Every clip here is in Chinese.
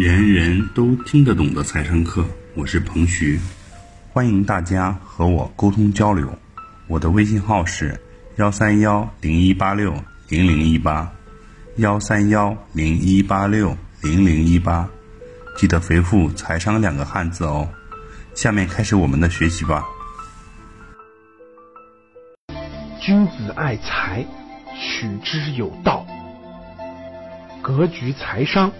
人人都听得懂的财商课，我是彭徐，欢迎大家和我沟通交流。我的微信号是幺三幺零一八六零零一八，幺三幺零一八六零零一八，记得回复“财商”两个汉字哦。下面开始我们的学习吧。君子爱财，取之有道。格局财商，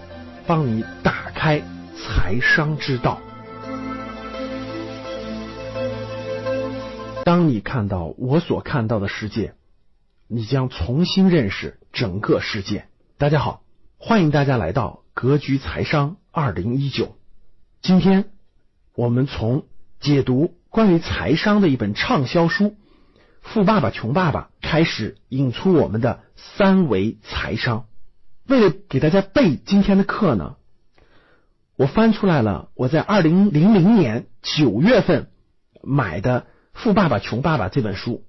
帮你打开财商之道。当你看到我所看到的世界，你将重新认识整个世界。大家好，欢迎大家来到格局财商二零一九。今天我们从解读关于财商的一本畅销书《富爸爸穷爸爸》开始，引出我们的三维财商。为了给大家备今天的课呢，我翻出来了我在二零零零年九月份买的《富爸爸穷爸爸》这本书。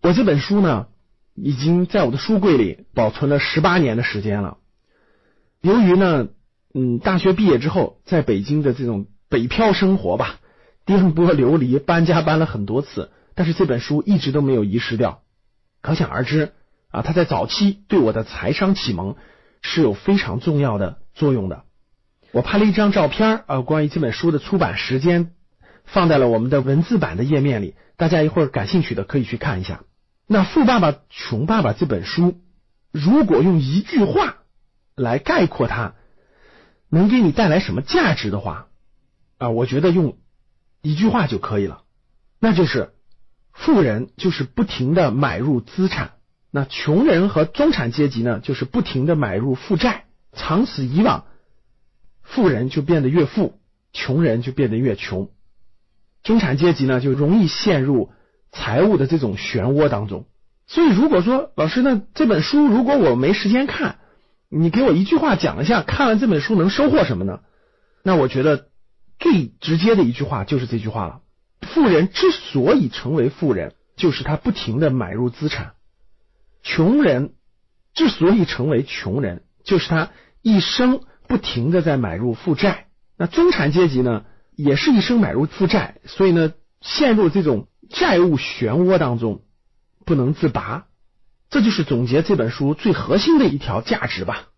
我这本书呢，已经在我的书柜里保存了十八年的时间了。由于呢，嗯，大学毕业之后在北京的这种北漂生活吧，颠簸流离，搬家搬了很多次，但是这本书一直都没有遗失掉。可想而知啊，他在早期对我的财商启蒙。是有非常重要的作用的。我拍了一张照片啊，关于这本书的出版时间，放在了我们的文字版的页面里。大家一会儿感兴趣的可以去看一下。那《富爸爸穷爸爸》这本书，如果用一句话来概括它，能给你带来什么价值的话啊，我觉得用一句话就可以了，那就是富人就是不停的买入资产。那穷人和中产阶级呢，就是不停的买入负债，长此以往，富人就变得越富，穷人就变得越穷，中产阶级呢就容易陷入财务的这种漩涡当中。所以，如果说老师，那这本书如果我没时间看，你给我一句话讲一下，看完这本书能收获什么呢？那我觉得最直接的一句话就是这句话了：富人之所以成为富人，就是他不停的买入资产。穷人之所以成为穷人，就是他一生不停的在买入负债。那中产阶级呢，也是一生买入负债，所以呢，陷入这种债务漩涡当中不能自拔。这就是总结这本书最核心的一条价值吧。